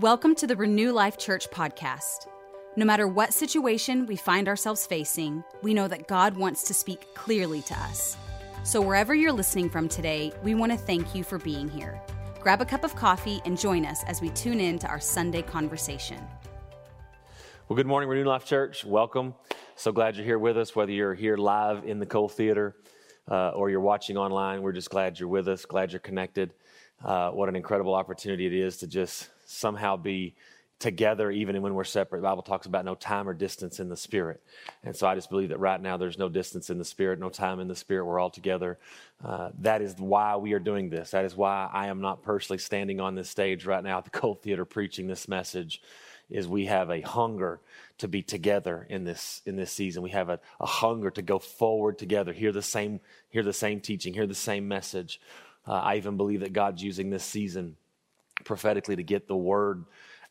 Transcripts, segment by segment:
Welcome to the Renew Life Church podcast. No matter what situation we find ourselves facing, we know that God wants to speak clearly to us. So, wherever you're listening from today, we want to thank you for being here. Grab a cup of coffee and join us as we tune in to our Sunday conversation. Well, good morning, Renew Life Church. Welcome. So glad you're here with us, whether you're here live in the Cole Theater uh, or you're watching online. We're just glad you're with us, glad you're connected. Uh, what an incredible opportunity it is to just somehow be together even when we're separate. The Bible talks about no time or distance in the spirit. And so I just believe that right now there's no distance in the spirit, no time in the spirit. We're all together. Uh, that is why we are doing this. That is why I am not personally standing on this stage right now at the Cole Theater preaching this message. Is we have a hunger to be together in this in this season. We have a, a hunger to go forward together, hear the same hear the same teaching, hear the same message. Uh, I even believe that God's using this season prophetically to get the word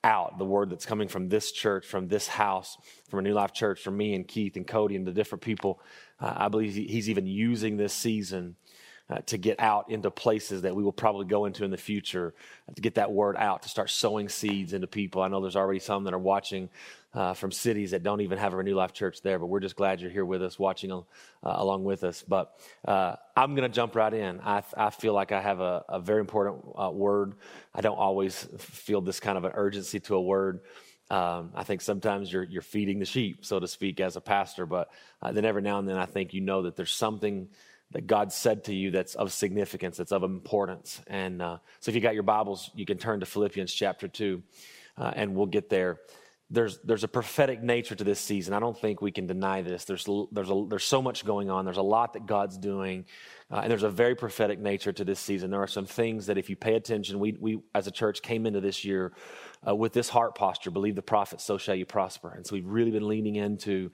out, the word that's coming from this church, from this house, from Renew Life Church, from me and Keith and Cody and the different people. Uh, I believe he's even using this season uh, to get out into places that we will probably go into in the future, uh, to get that word out, to start sowing seeds into people. I know there's already some that are watching uh, from cities that don't even have a Renew Life Church there, but we're just glad you're here with us, watching uh, along with us. But uh, I'm going to jump right in. I, I, feel like I have a, a very important uh, word. I don't always feel this kind of an urgency to a word. Um, I think sometimes you're, you're feeding the sheep, so to speak, as a pastor, but then every now and then I think you know that there's something that God said to you that's of significance, that's of importance. And uh, so if you got your Bibles, you can turn to Philippians chapter 2, uh, and we'll get there. There's, there's a prophetic nature to this season. I don't think we can deny this. There's, there's, a, there's so much going on. There's a lot that God's doing. Uh, and there's a very prophetic nature to this season. There are some things that, if you pay attention, we, we as a church came into this year uh, with this heart posture believe the prophet, so shall you prosper. And so we've really been leaning into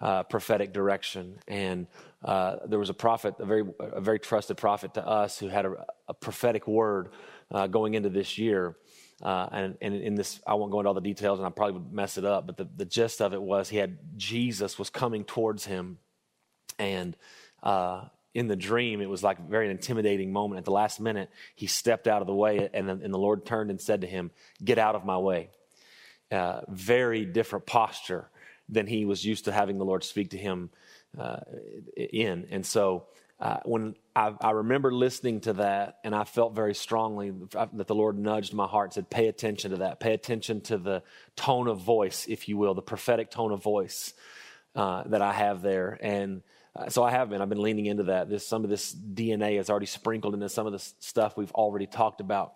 uh, prophetic direction. And uh, there was a prophet, a very, a very trusted prophet to us, who had a, a prophetic word uh, going into this year. Uh, and, and, in this, I won't go into all the details, and I probably would mess it up. But the, the gist of it was he had Jesus was coming towards him, and uh, in the dream, it was like a very intimidating moment. At the last minute, he stepped out of the way, and, and the Lord turned and said to him, "Get out of my way." Uh, very different posture than he was used to having the Lord speak to him uh, in. And so uh, when I, I, remember listening to that, and I felt very strongly that the Lord nudged my heart, said, "Pay attention to that. Pay attention to the tone of voice, if you will, the prophetic tone of voice uh, that I have there." And uh, so I have been. I've been leaning into that. This some of this DNA is already sprinkled into some of the stuff we've already talked about.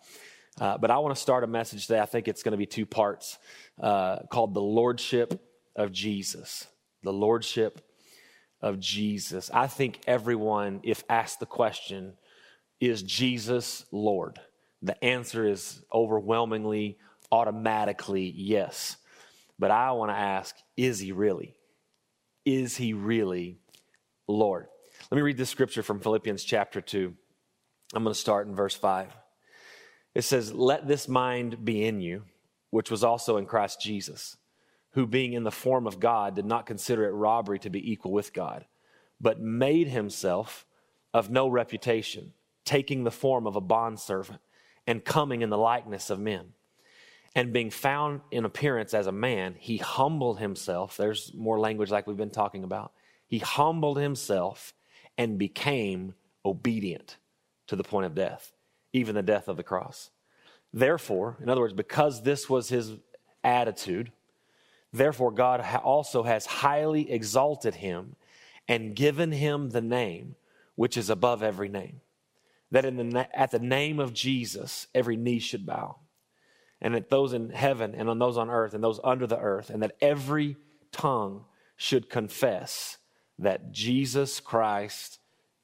Uh, but I want to start a message today. I think it's going to be two parts, uh, called the Lordship of Jesus. The Lordship of Jesus. I think everyone, if asked the question, is Jesus Lord? The answer is overwhelmingly, automatically yes. But I want to ask, is he really? Is he really Lord? Let me read this scripture from Philippians chapter 2. I'm going to start in verse 5. It says, Let this mind be in you, which was also in Christ Jesus who, being in the form of God, did not consider it robbery to be equal with God, but made himself of no reputation, taking the form of a bondservant and coming in the likeness of men. And being found in appearance as a man, he humbled himself. There's more language like we've been talking about. He humbled himself and became obedient to the point of death, even the death of the cross. Therefore, in other words, because this was his attitude, Therefore, God also has highly exalted him and given him the name which is above every name. That in the, at the name of Jesus, every knee should bow, and that those in heaven and on those on earth and those under the earth, and that every tongue should confess that Jesus Christ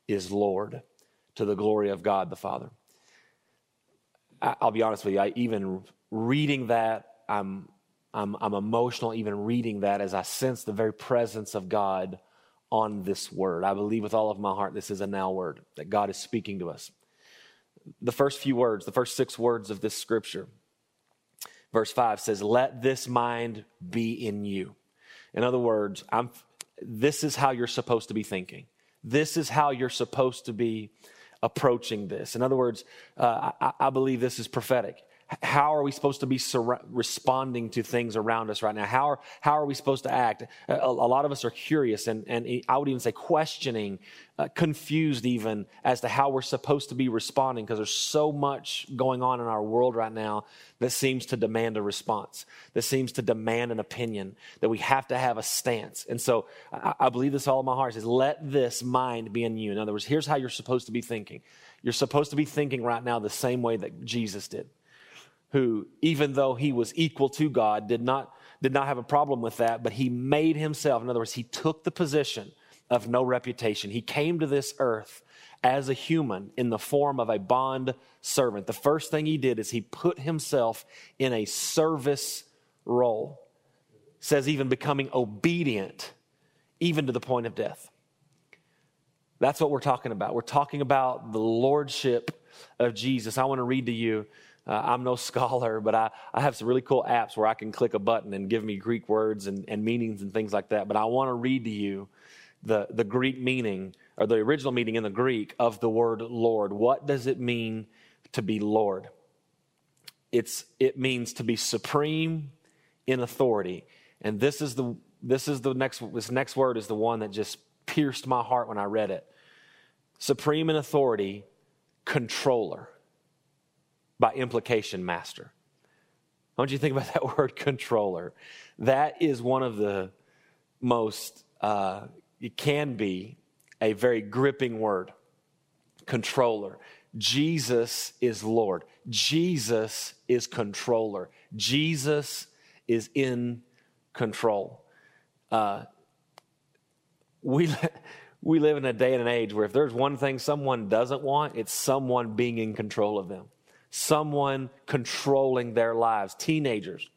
is Lord to the glory of God the Father. I'll be honest with you, I, even reading that, I'm I'm, I'm emotional even reading that as I sense the very presence of God on this word. I believe with all of my heart this is a now word, that God is speaking to us. The first few words, the first six words of this scripture, verse 5 says, Let this mind be in you. In other words, I'm, this is how you're supposed to be thinking. This is how you're supposed to be approaching this. In other words, uh, I, I believe this is prophetic how are we supposed to be sur- responding to things around us right now? How are, how are we supposed to act? A, a lot of us are curious and, and I would even say questioning, uh, confused even as to how we're supposed to be responding because there's so much going on in our world right now that seems to demand a response, that seems to demand an opinion, that we have to have a stance. And so I, I believe this all in my heart is let this mind be in you. In other words, here's how you're supposed to be thinking. You're supposed to be thinking right now the same way that Jesus did who, even though he was equal to God, did not, did not have a problem with that, but he made himself, in other words, he took the position of no reputation. He came to this earth as a human in the form of a bond servant. The first thing he did is he put himself in a service role. It says even becoming obedient, even to the point of death. That's what we're talking about. We're talking about the lordship of Jesus. I want to read to you uh, I'm no scholar, but I, I have some really cool apps where I can click a button and give me Greek words and, and meanings and things like that. But I want to read to you the, the Greek meaning, or the original meaning in the Greek of the word Lord. What does it mean to be Lord? It's, it means to be supreme in authority. And this is the, this is the next, this next word is the one that just pierced my heart when I read it. Supreme in authority, controller by implication, master. I want you to think about that word controller. That is one of the most, uh, it can be a very gripping word. Controller. Jesus is Lord. Jesus is controller. Jesus is in control. Uh, we, we live in a day and an age where if there's one thing someone doesn't want, it's someone being in control of them someone controlling their lives. Teenagers,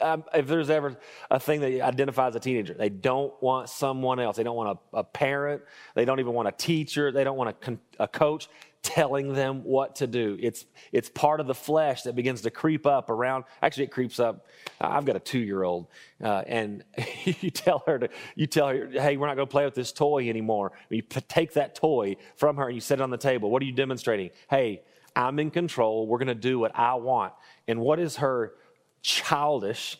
um, if there's ever a thing that identifies a teenager, they don't want someone else. They don't want a, a parent. They don't even want a teacher. They don't want a, con- a coach telling them what to do. It's, it's part of the flesh that begins to creep up around. Actually, it creeps up. I've got a two year old, uh, and you tell her to, you tell her, hey, we're not going to play with this toy anymore. You take that toy from her and you set it on the table. What are you demonstrating? Hey, I'm in control. We're going to do what I want. And what is her childish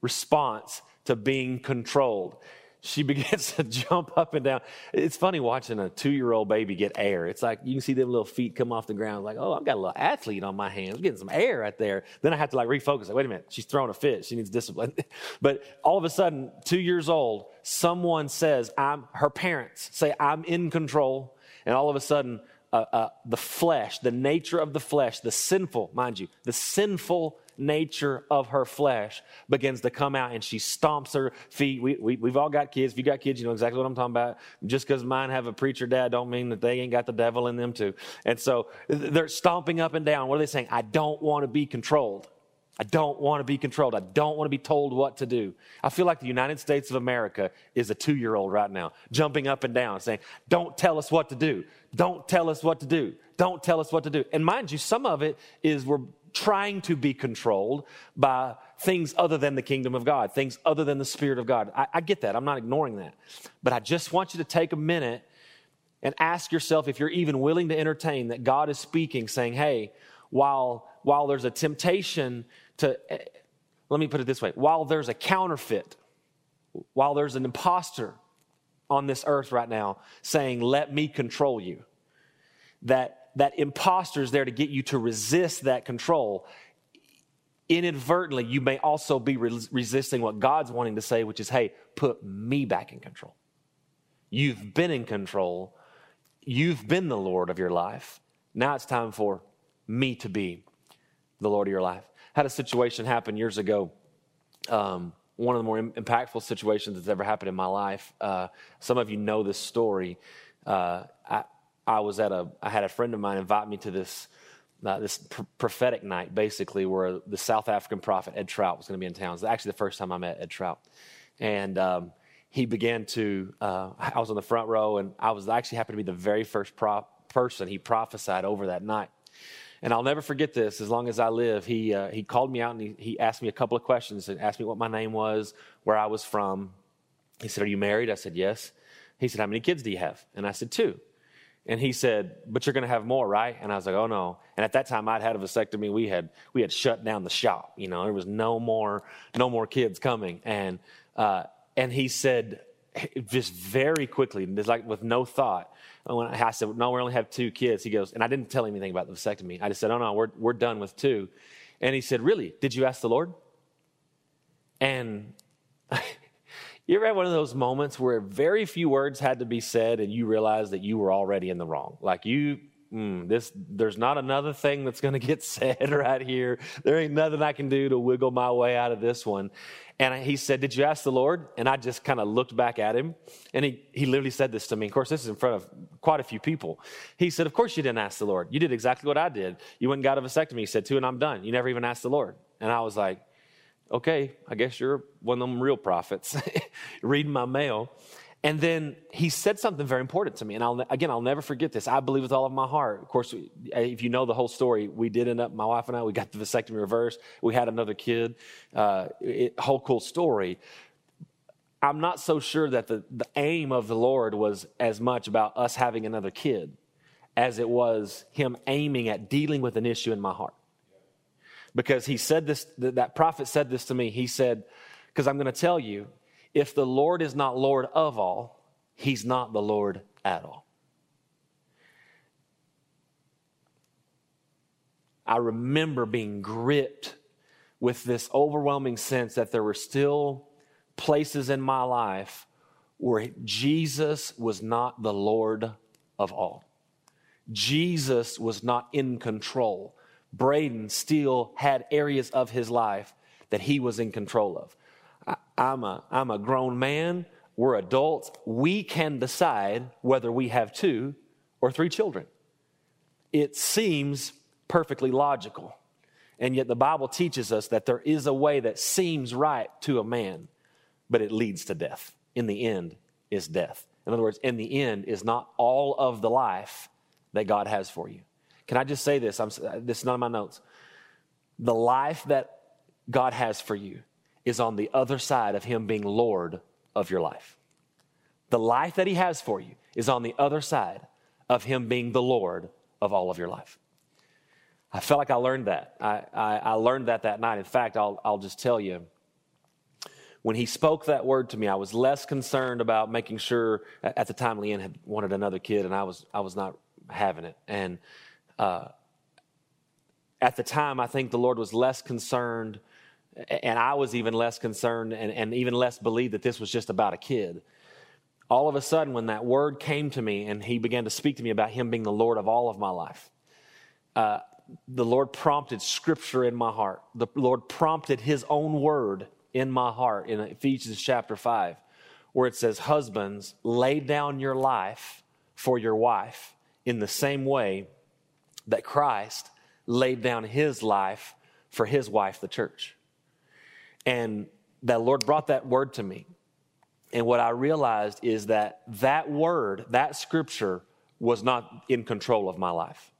response to being controlled? She begins to jump up and down. It's funny watching a two year old baby get air. It's like you can see them little feet come off the ground, like, oh, I've got a little athlete on my hands, I'm getting some air right there. Then I have to like refocus. Like, wait a minute, she's throwing a fit. She needs discipline. but all of a sudden, two years old, someone says, I'm her parents say, I'm in control. And all of a sudden, uh, uh, the flesh, the nature of the flesh, the sinful, mind you, the sinful nature of her flesh begins to come out and she stomps her feet. We, we, we've all got kids. If you got kids, you know exactly what I'm talking about. Just because mine have a preacher dad don't mean that they ain't got the devil in them too. And so they're stomping up and down. What are they saying? I don't want to be controlled. I don't want to be controlled. I don't want to be told what to do. I feel like the United States of America is a two year old right now, jumping up and down, saying, Don't tell us what to do. Don't tell us what to do. Don't tell us what to do. And mind you, some of it is we're trying to be controlled by things other than the kingdom of God, things other than the Spirit of God. I, I get that. I'm not ignoring that. But I just want you to take a minute and ask yourself if you're even willing to entertain that God is speaking, saying, Hey, while, while there's a temptation to, eh, let me put it this way while there's a counterfeit, while there's an impostor on this earth right now saying, let me control you, that, that impostor is there to get you to resist that control. Inadvertently, you may also be re- resisting what God's wanting to say, which is, hey, put me back in control. You've been in control. You've been the Lord of your life. Now it's time for me to be the Lord of your life had a situation happen years ago. Um, one of the more impactful situations that's ever happened in my life. Uh, some of you know this story. Uh, I, I, was at a, I had a friend of mine invite me to this, uh, this pr- prophetic night, basically, where the South African prophet Ed Traut was going to be in town. It was actually the first time I met Ed Traut, and um, he began to. Uh, I was on the front row, and I was actually happened to be the very first person he prophesied over that night. And I'll never forget this as long as I live. He, uh, he called me out and he, he asked me a couple of questions and asked me what my name was, where I was from. He said, Are you married? I said, Yes. He said, How many kids do you have? And I said, Two. And he said, But you're going to have more, right? And I was like, Oh, no. And at that time, I'd had a vasectomy. We had, we had shut down the shop. You know, there was no more, no more kids coming. And, uh, and he said, just very quickly, just like with no thought, when I said, No, we only have two kids. He goes, And I didn't tell him anything about the vasectomy. I just said, Oh, no, we're, we're done with two. And he said, Really? Did you ask the Lord? And you ever had one of those moments where very few words had to be said and you realize that you were already in the wrong? Like you, mm, this, there's not another thing that's going to get said right here. There ain't nothing I can do to wiggle my way out of this one. And he said, Did you ask the Lord? And I just kind of looked back at him. And he, he literally said this to me. Of course, this is in front of quite a few people. He said, Of course you didn't ask the Lord. You did exactly what I did. You went and got a vasectomy. He said, Two, and I'm done. You never even asked the Lord. And I was like, Okay, I guess you're one of them real prophets reading my mail. And then he said something very important to me. And I'll, again, I'll never forget this. I believe with all of my heart. Of course, if you know the whole story, we did end up, my wife and I, we got the vasectomy reversed. We had another kid. Uh, it, whole cool story. I'm not so sure that the, the aim of the Lord was as much about us having another kid as it was him aiming at dealing with an issue in my heart. Because he said this, that prophet said this to me. He said, because I'm going to tell you, if the Lord is not Lord of all, he's not the Lord at all. I remember being gripped with this overwhelming sense that there were still places in my life where Jesus was not the Lord of all. Jesus was not in control. Braden still had areas of his life that he was in control of. I'm a, I'm a grown man. We're adults. We can decide whether we have two or three children. It seems perfectly logical. And yet the Bible teaches us that there is a way that seems right to a man, but it leads to death. In the end, is death. In other words, in the end is not all of the life that God has for you. Can I just say this? I'm, this is none of my notes. The life that God has for you is on the other side of Him being Lord of your life. The life that He has for you is on the other side of Him being the Lord of all of your life. I felt like I learned that. I, I, I learned that that night. In fact, I'll, I'll just tell you, when he spoke that word to me, I was less concerned about making sure. At the time, Leanne had wanted another kid, and I was I was not having it. And uh, at the time, I think the Lord was less concerned and I was even less concerned and, and even less believed that this was just about a kid. All of a sudden, when that word came to me and he began to speak to me about him being the Lord of all of my life, uh, the Lord prompted scripture in my heart. The Lord prompted his own word in my heart in Ephesians chapter 5, where it says, Husbands, lay down your life for your wife in the same way that Christ laid down his life for his wife, the church. And that Lord brought that word to me. And what I realized is that that word, that scripture, was not in control of my life.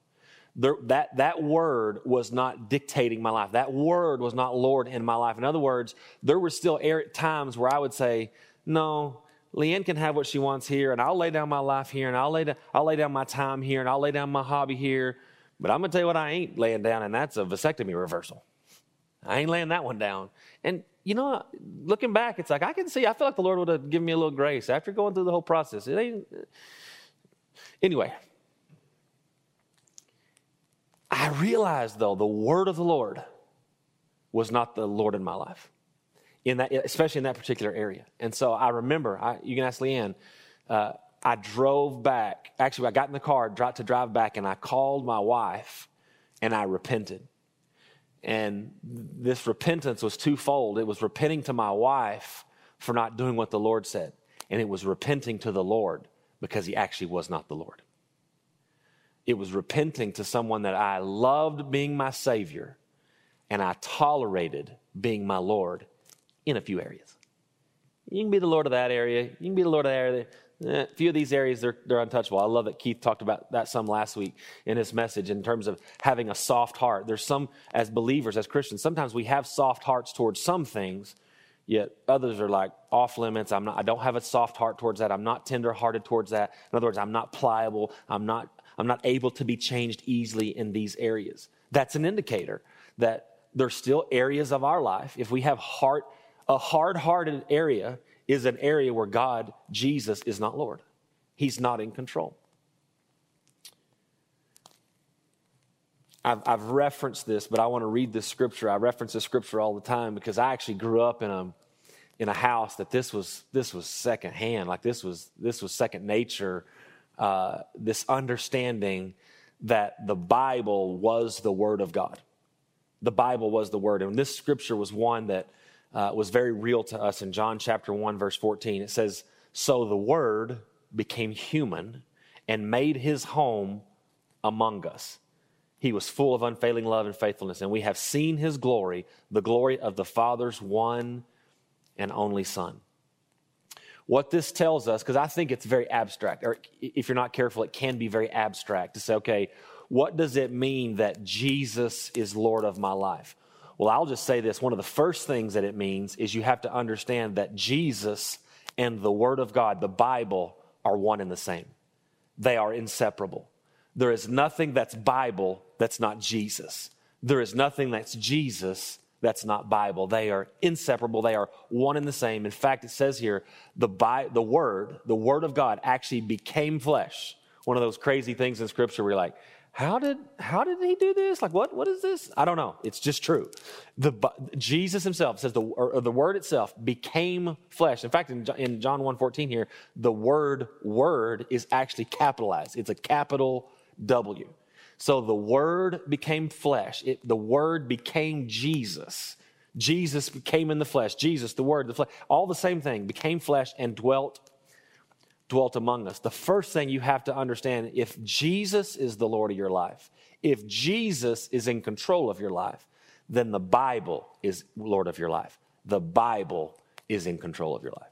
There, that, that word was not dictating my life. That word was not Lord in my life. In other words, there were still times where I would say, No, Leanne can have what she wants here, and I'll lay down my life here, and I'll lay, I'll lay down my time here, and I'll lay down my hobby here. But I'm going to tell you what I ain't laying down, and that's a vasectomy reversal. I ain't laying that one down. And you know, looking back, it's like I can see. I feel like the Lord would have given me a little grace after going through the whole process. It ain't. Anyway, I realized though the word of the Lord was not the Lord in my life, in that, especially in that particular area. And so I remember. I, you can ask Leanne. Uh, I drove back. Actually, I got in the car to drive back, and I called my wife, and I repented. And this repentance was twofold it was repenting to my wife for not doing what the Lord said, and it was repenting to the Lord because he actually was not the Lord. It was repenting to someone that I loved being my Savior and I tolerated being my Lord in a few areas. You can be the Lord of that area, you can be the Lord of that area. Eh, a few of these areas, they're, they're untouchable. I love that Keith talked about that some last week in his message in terms of having a soft heart. There's some, as believers, as Christians, sometimes we have soft hearts towards some things, Yet others are like off limits. I'm not, I don't have a soft heart towards that. I'm not tender hearted towards that. In other words, I'm not pliable. I'm not, I'm not able to be changed easily in these areas. That's an indicator that there's still areas of our life. If we have heart, a hard hearted area is an area where God, Jesus, is not Lord. He's not in control. I've, I've referenced this, but I want to read this scripture. I reference this scripture all the time because I actually grew up in a in a house that this was this was secondhand, like this was this was second nature. Uh, this understanding that the Bible was the Word of God. The Bible was the Word, and this scripture was one that uh, was very real to us in John chapter one, verse fourteen. It says, "So the Word became human and made His home among us." He was full of unfailing love and faithfulness, and we have seen his glory, the glory of the Father's one and only Son. What this tells us, because I think it's very abstract, or if you're not careful, it can be very abstract to say, okay, what does it mean that Jesus is Lord of my life? Well, I'll just say this one of the first things that it means is you have to understand that Jesus and the Word of God, the Bible, are one and the same, they are inseparable. There is nothing that's Bible that's not Jesus. There is nothing that's Jesus that's not Bible. They are inseparable. They are one and the same. In fact, it says here the, Bi- the Word, the Word of God actually became flesh. One of those crazy things in Scripture where you're like, how did how did he do this? Like what what is this? I don't know. It's just true. The Jesus himself says the or, the word itself became flesh. In fact, in, in John 1:14 here, the word word is actually capitalized. It's a capital W. So the Word became flesh. It, the Word became Jesus. Jesus became in the flesh. Jesus, the Word, the flesh, all the same thing, became flesh and dwelt dwelt among us. The first thing you have to understand if Jesus is the Lord of your life, if Jesus is in control of your life, then the Bible is Lord of your life. The Bible is in control of your life.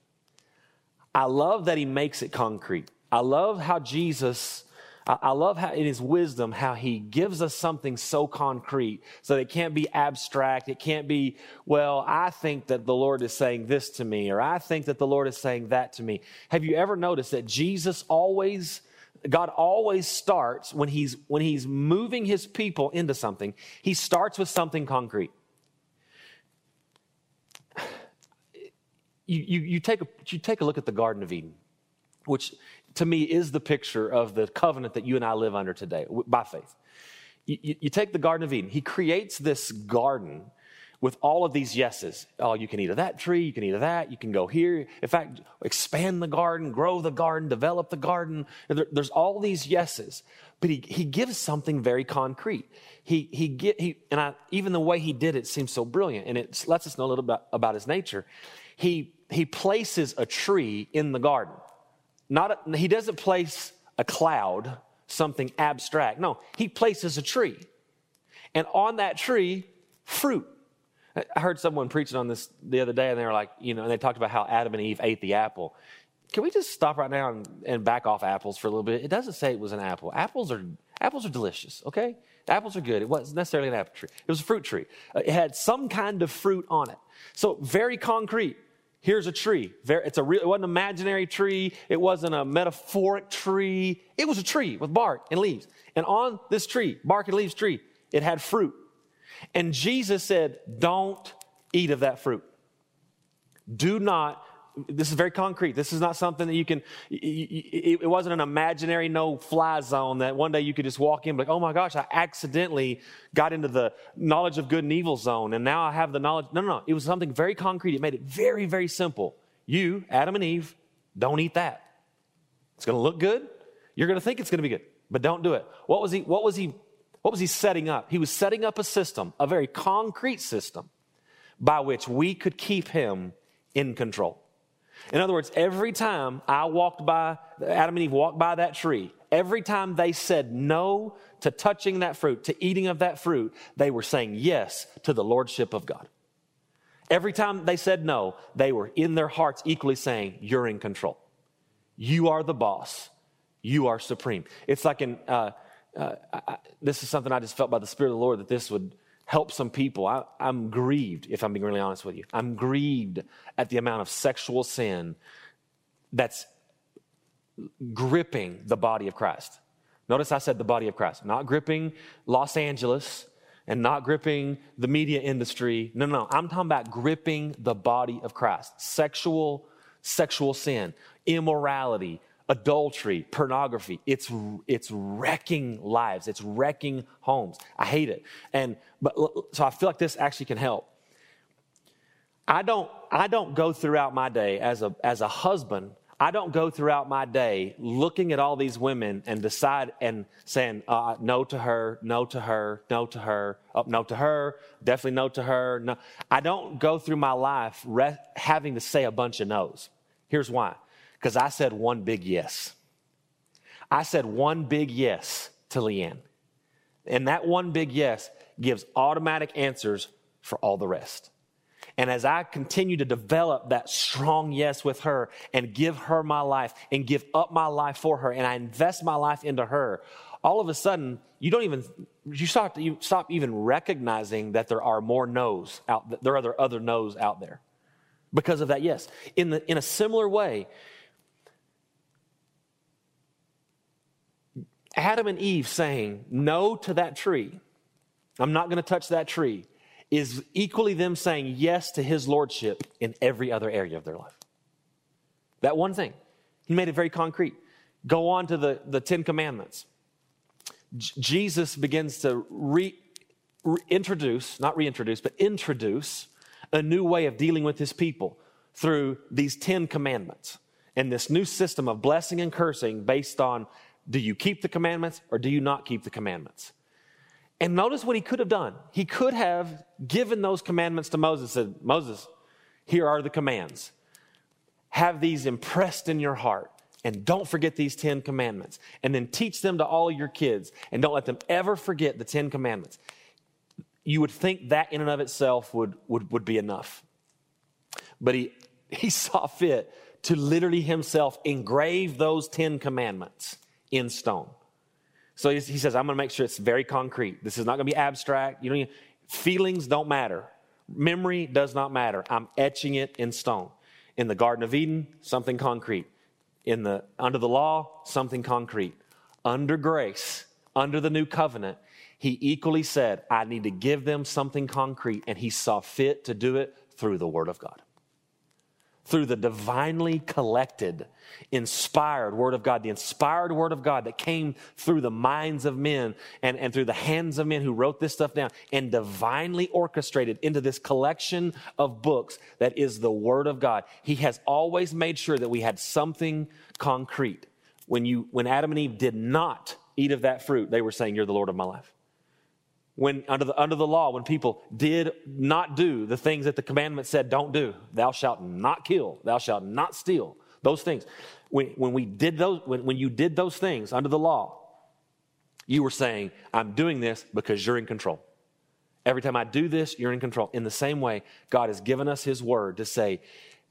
I love that he makes it concrete. I love how Jesus I love how in his wisdom how he gives us something so concrete so it can't be abstract. It can't be, well, I think that the Lord is saying this to me, or I think that the Lord is saying that to me. Have you ever noticed that Jesus always, God always starts when he's when he's moving his people into something, he starts with something concrete. You, you, you, take a, you take a look at the Garden of Eden, which to me is the picture of the covenant that you and I live under today by faith. You, you, take the Garden of Eden, he creates this garden with all of these yeses. Oh, you can eat of that tree, you can eat of that, you can go here. In fact, expand the garden, grow the garden, develop the garden. There, there's all these yeses. But he, he gives something very concrete. He, he, get, he and I, even the way he did it seems so brilliant, and it lets us know a little bit about his nature. He, he places a tree in the garden. Not a, he doesn't place a cloud, something abstract. No, he places a tree. And on that tree, fruit. I heard someone preaching on this the other day, and they were like, you know, and they talked about how Adam and Eve ate the apple. Can we just stop right now and, and back off apples for a little bit? It doesn't say it was an apple. Apples are apples are delicious, okay? Apples are good. It wasn't necessarily an apple tree. It was a fruit tree. Uh, it had some kind of fruit on it. So very concrete. Here's a tree. It's a real, it wasn't an imaginary tree. It wasn't a metaphoric tree. It was a tree with bark and leaves. And on this tree, bark and leaves tree, it had fruit. And Jesus said, Don't eat of that fruit. Do not this is very concrete. This is not something that you can, it wasn't an imaginary no fly zone that one day you could just walk in like, oh my gosh, I accidentally got into the knowledge of good and evil zone and now I have the knowledge. No, no, no. It was something very concrete. It made it very, very simple. You, Adam and Eve, don't eat that. It's going to look good. You're going to think it's going to be good, but don't do it. What was he, what was he, what was he setting up? He was setting up a system, a very concrete system by which we could keep him in control. In other words, every time I walked by, Adam and Eve walked by that tree, every time they said no to touching that fruit, to eating of that fruit, they were saying yes to the Lordship of God. Every time they said no, they were in their hearts equally saying, You're in control. You are the boss. You are supreme. It's like in, uh, uh, I, this is something I just felt by the Spirit of the Lord that this would help some people. I, I'm grieved, if I'm being really honest with you. I'm grieved at the amount of sexual sin that's gripping the body of Christ. Notice I said the body of Christ, not gripping Los Angeles and not gripping the media industry. No, no, no. I'm talking about gripping the body of Christ. Sexual, sexual sin, immorality, adultery, pornography. It's, it's wrecking lives. It's wrecking homes. I hate it. And, but, so I feel like this actually can help. I don't, I don't go throughout my day as a, as a husband I don't go throughout my day looking at all these women and decide and saying uh, no to her, no to her, no to her, oh, no to her, definitely no to her. No. I don't go through my life re- having to say a bunch of no's. Here's why because I said one big yes. I said one big yes to Leanne. And that one big yes gives automatic answers for all the rest. And as I continue to develop that strong yes with her and give her my life and give up my life for her and I invest my life into her, all of a sudden you don't even you stop you stop even recognizing that there are more no's out there there are other other no's out there because of that yes. In the in a similar way, Adam and Eve saying no to that tree. I'm not going to touch that tree is equally them saying yes to his lordship in every other area of their life. That one thing. He made it very concrete. Go on to the, the Ten Commandments. J- Jesus begins to re, introduce, not reintroduce, but introduce a new way of dealing with his people through these Ten Commandments and this new system of blessing and cursing based on do you keep the commandments or do you not keep the commandments? And notice what he could have done. He could have given those commandments to Moses, said, Moses, here are the commands. Have these impressed in your heart. And don't forget these 10 commandments. And then teach them to all your kids. And don't let them ever forget the 10 commandments. You would think that in and of itself would, would, would be enough. But he, he saw fit to literally himself engrave those 10 commandments in stone. So he says, I'm going to make sure it's very concrete. This is not going to be abstract. You know, feelings don't matter. Memory does not matter. I'm etching it in stone. In the Garden of Eden, something concrete. In the under the law, something concrete. Under grace, under the new covenant, he equally said, I need to give them something concrete, and he saw fit to do it through the Word of God through the divinely collected, inspired Word of God, the inspired Word of God that came through the minds of men and, and through the hands of men who wrote this stuff down and divinely orchestrated into this collection of books that is the Word of God. He has always made sure that we had something concrete. When, you, when Adam and Eve did not eat of that fruit, they were saying, You're the Lord of my life when under the, under the law, when people did not do the things that the commandment said don't do, thou shalt not kill, thou shalt not steal, those things. When, when we did those, when, when you did those things under the law, you were saying, I'm doing this because you're in control. Every time I do this, you're in control. In the same way, God has given us His word to say,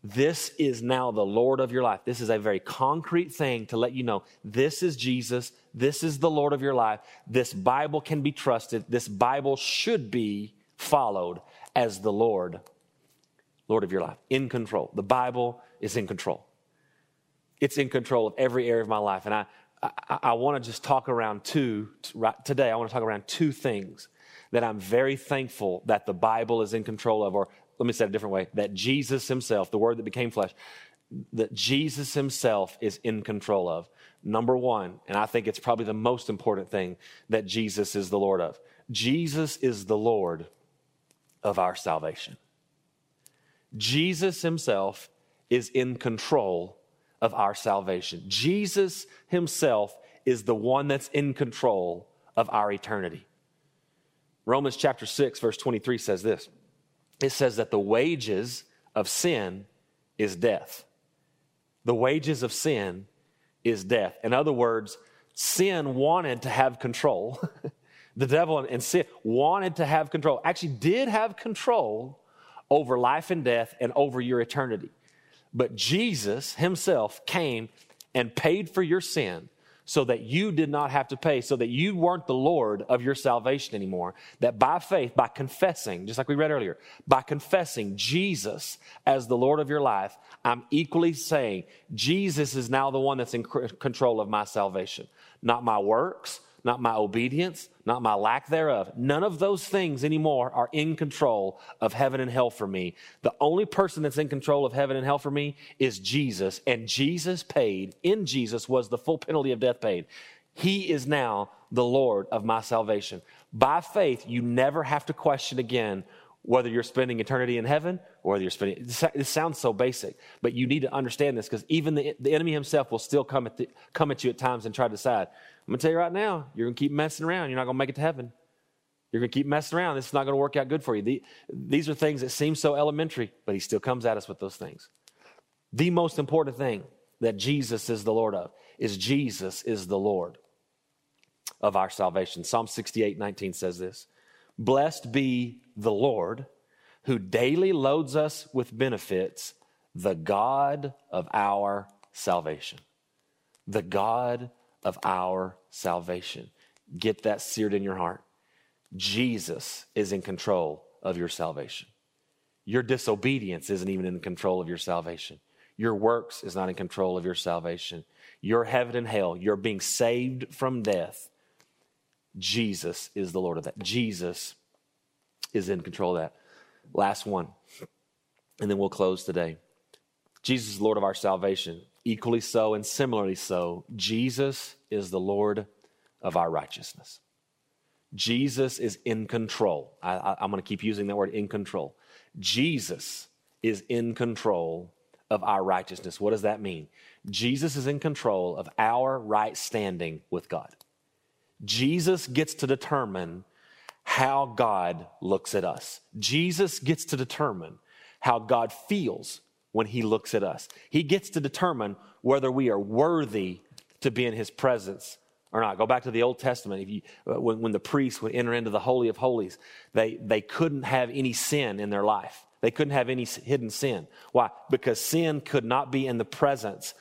this is now the Lord of your life. This is a very concrete thing to let you know this is Jesus. This is the Lord of your life. This Bible can be trusted. This Bible should be followed as the Lord, Lord of your life, in control. The Bible is in control. It's in control of every area of my life. And I, I, I want to just talk around two, right today, I want to talk around two things that I'm very thankful that the Bible is in control of, or let me say it a different way that Jesus himself, the word that became flesh, that Jesus himself is in control of. Number one, and I think it's probably the most important thing that Jesus is the Lord of. Jesus is the Lord of our salvation. Jesus himself is in control of our salvation. Jesus himself is the one that's in control of our eternity. Romans chapter 6, verse 23 says this it says that the wages of sin is death. The wages of sin is death. In other words, sin wanted to have control. the devil and sin wanted to have control, actually, did have control over life and death and over your eternity. But Jesus himself came and paid for your sin so that you did not have to pay, so that you weren't the Lord of your salvation anymore. That by faith, by confessing, just like we read earlier, by confessing Jesus as the Lord of your life, I'm equally saying Jesus is now the one that's in control of my salvation, not my works, not my obedience, not my lack thereof. None of those things anymore are in control of heaven and hell for me. The only person that's in control of heaven and hell for me is Jesus, and Jesus paid, in Jesus was the full penalty of death paid. He is now the Lord of my salvation. By faith, you never have to question again whether you're spending eternity in heaven or whether you're spending this sounds so basic but you need to understand this because even the, the enemy himself will still come at, the, come at you at times and try to decide I'm going to tell you right now, you're going to keep messing around. You're not going to make it to heaven. You're going to keep messing around. This is not going to work out good for you. The, these are things that seem so elementary, but he still comes at us with those things. The most important thing that Jesus is the Lord of is Jesus is the Lord of our salvation. Psalm 68 19 says this Blessed be the Lord who daily loads us with benefits, the God of our salvation. The God of our salvation. Get that seared in your heart. Jesus is in control of your salvation. Your disobedience isn't even in control of your salvation. Your works is not in control of your salvation. Your heaven and hell, you're being saved from death. Jesus is the Lord of that. Jesus is in control of that. Last one, and then we'll close today. Jesus is Lord of our salvation. Equally so and similarly so, Jesus is the Lord of our righteousness. Jesus is in control. I, am going to keep using that word in control. Jesus is in control of our righteousness. What does that mean? Jesus is in control of our right standing with God. Jesus gets to determine how God looks at us. Jesus gets to determine how God feels when he looks at us. He gets to determine whether we are worthy to be in his presence or not. Go back to the Old Testament. If you, uh, when, when the priests would enter into the Holy of Holies, they, they couldn't have any sin in their life. They couldn't have any hidden sin. Why? Because sin could not be in the presence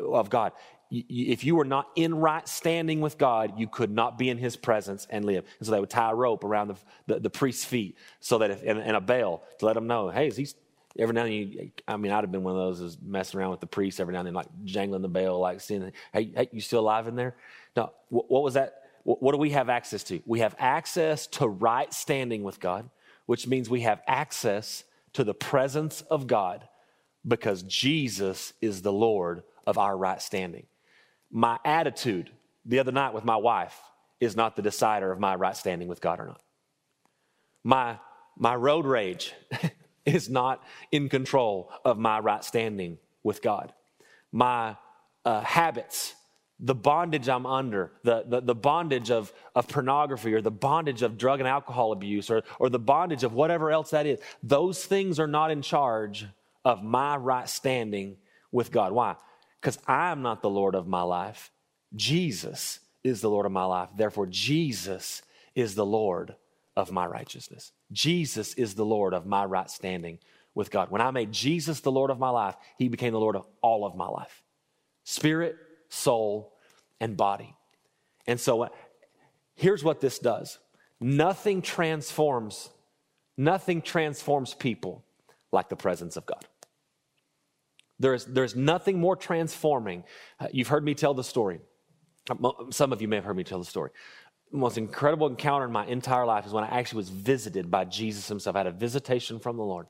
of God. If you were not in right standing with God, you could not be in his presence and live. And so they would tie a rope around the, the, the priest's feet so that if, and, and a bell to let them know, hey, is he every now and then, I mean, I'd have been one of those is messing around with the priest every now and then, like jangling the bell, like seeing, hey, hey, you still alive in there? No, what, what was that? What, what do we have access to? We have access to right standing with God, which means we have access to the presence of God because Jesus is the Lord of our right standing. My attitude the other night with my wife is not the decider of my right standing with God or not. My, my road rage is not in control of my right standing with God. My uh, habits, the bondage I'm under, the, the, the, bondage of, of pornography or the bondage of drug and alcohol abuse or, or the bondage of whatever else that is, those things are not in charge of my right standing with God. Why? Because I'm not the Lord of my life. Jesus is the Lord of my life. Therefore, Jesus is the Lord of my righteousness. Jesus is the Lord of my right standing with God. When I made Jesus the Lord of my life, He became the Lord of all of my life spirit, soul, and body. And so uh, here's what this does nothing transforms, nothing transforms people like the presence of God. There's, there's nothing more transforming. Uh, you've heard me tell the story. Some of you may have heard me tell the story The most incredible encounter in my entire life is when I actually was visited by Jesus himself. I had a visitation from the Lord.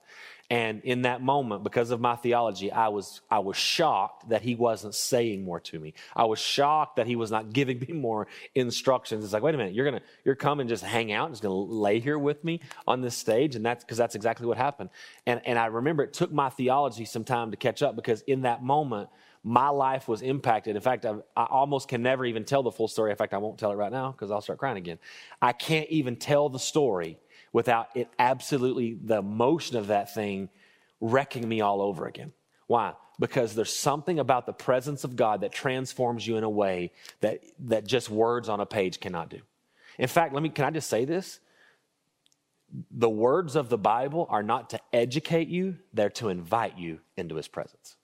And in that moment, because of my theology, I was, I was shocked that he wasn't saying more to me. I was shocked that he was not giving me more instructions. It's like, wait a minute, you're gonna, you're coming just hang out, just gonna lay here with me on this stage. And that's because that's exactly what happened. And, and I remember it took my theology some time to catch up because in that moment, my life was impacted. In fact, I, I, almost can never even tell the full story. In fact, I won't tell it right now because I'll start crying again. I can't even tell the story without it absolutely, the motion of that thing wrecking me all over again. Why? Because there's something about the presence of God that transforms you in a way that, that just words on a page cannot do. In fact, let me, can I just say this? The words of the Bible are not to educate you, they're to invite you into his presence.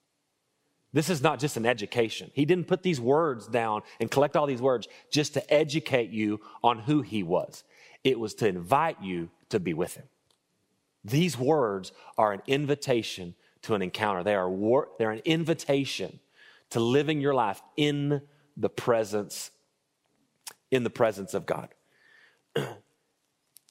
This is not just an education. He didn't put these words down and collect all these words just to educate you on who he was. It was to invite you to be with him. These words are an invitation to an encounter. They are wor- they're an invitation to living your life in the presence in the presence of God.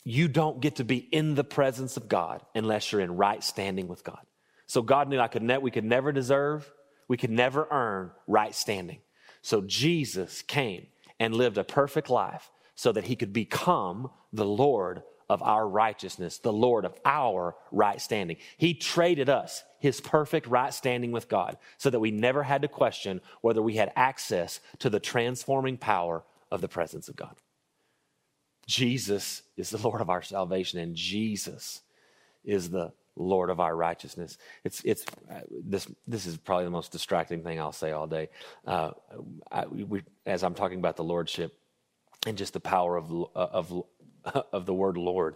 you don't get to be in the presence of God unless you're in right standing with God. So God knew I could ne- we could never deserve we could never earn right standing. So Jesus came and lived a perfect life so that he could become the Lord of our righteousness, the Lord of our right standing. He traded us his perfect right standing with God so that we never had to question whether we had access to the transforming power of the presence of God. Jesus is the Lord of our salvation, and Jesus is the Lord of our righteousness. It's, it's, uh, this, this is probably the most distracting thing I'll say all day. Uh, I, we, as I'm talking about the Lordship and just the power of, of, of the word Lord,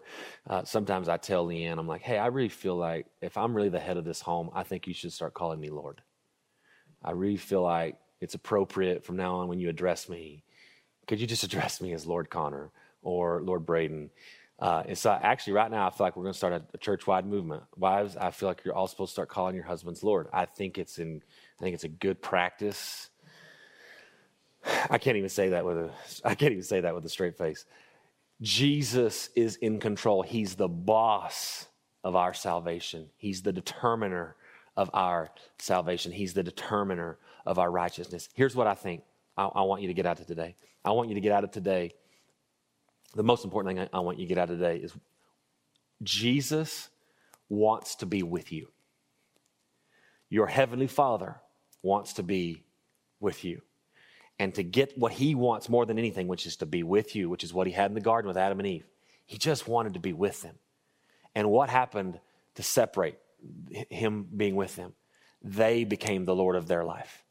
uh, sometimes I tell Leanne, I'm like, hey, I really feel like if I'm really the head of this home, I think you should start calling me Lord. I really feel like it's appropriate from now on when you address me. Could you just address me as Lord Connor or Lord Braden? Uh, and so, actually, right now, I feel like we're going to start a, a church-wide movement. Wives, I feel like you're all supposed to start calling your husbands Lord. I think it's in, I think it's a good practice. I can't even say that with a, I can't even say that with a straight face. Jesus is in control. He's the boss of our salvation. He's the determiner of our salvation. He's the determiner of our righteousness. Here's what I think I, I want you to get out of today. I want you to get out of today the most important thing I, want you to get out of today is Jesus wants to be with you. Your heavenly Father wants to be with you. And to get what he wants more than anything, which is to be with you, which is what he had in the garden with Adam and Eve, he just wanted to be with them. And what happened to separate him being with them? They became the Lord of their life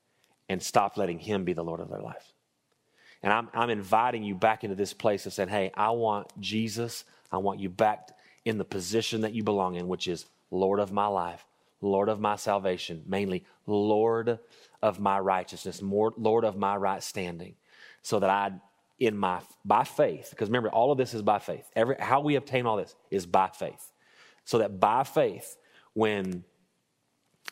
and stopped letting him be the Lord of their life. And I'm, I'm inviting you back into this place of saying, hey, I want Jesus. I want you back in the position that you belong in, which is Lord of my life, Lord of my salvation, mainly Lord of my righteousness, more, Lord of my right standing, so that I, in my by faith, because remember, all of this is by faith. Every how we obtain all this is by faith, so that by faith, when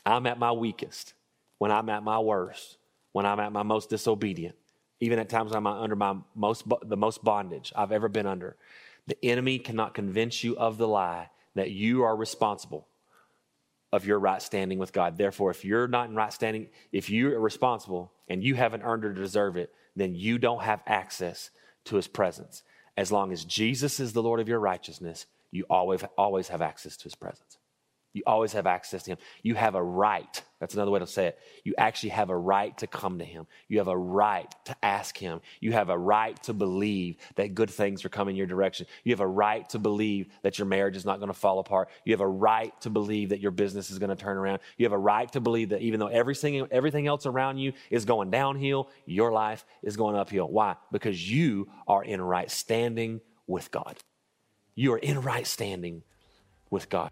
I'm at my weakest, when I'm at my worst, when I'm at my most disobedient, even at times when I'm under my most the most bondage I've ever been under. The enemy cannot convince you of the lie that you are responsible of your right standing with God. Therefore, if you're not in right standing, if you are responsible and you haven't earned or deserve it, then you don't have access to his presence. As long as Jesus is the Lord of your righteousness, you always always have access to his presence. You always have access to Him. You have a right. That's another way to say it. You actually have a right to come to Him. You have a right to ask Him. You have a right to believe that good things are coming your direction. You have a right to believe that your marriage is not going to fall apart. You have a right to believe that your business is going to turn around. You have a right to believe that even though everything, everything else around you is going downhill, your life is going uphill. Why? Because you are in right standing with God. You are in right standing with God.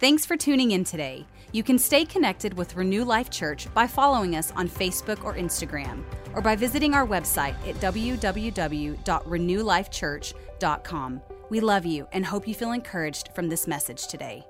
Thanks for tuning in today. You can stay connected with Renew Life Church by following us on Facebook or Instagram, or by visiting our website at www.renewlifechurch.com. We love you and hope you feel encouraged from this message today.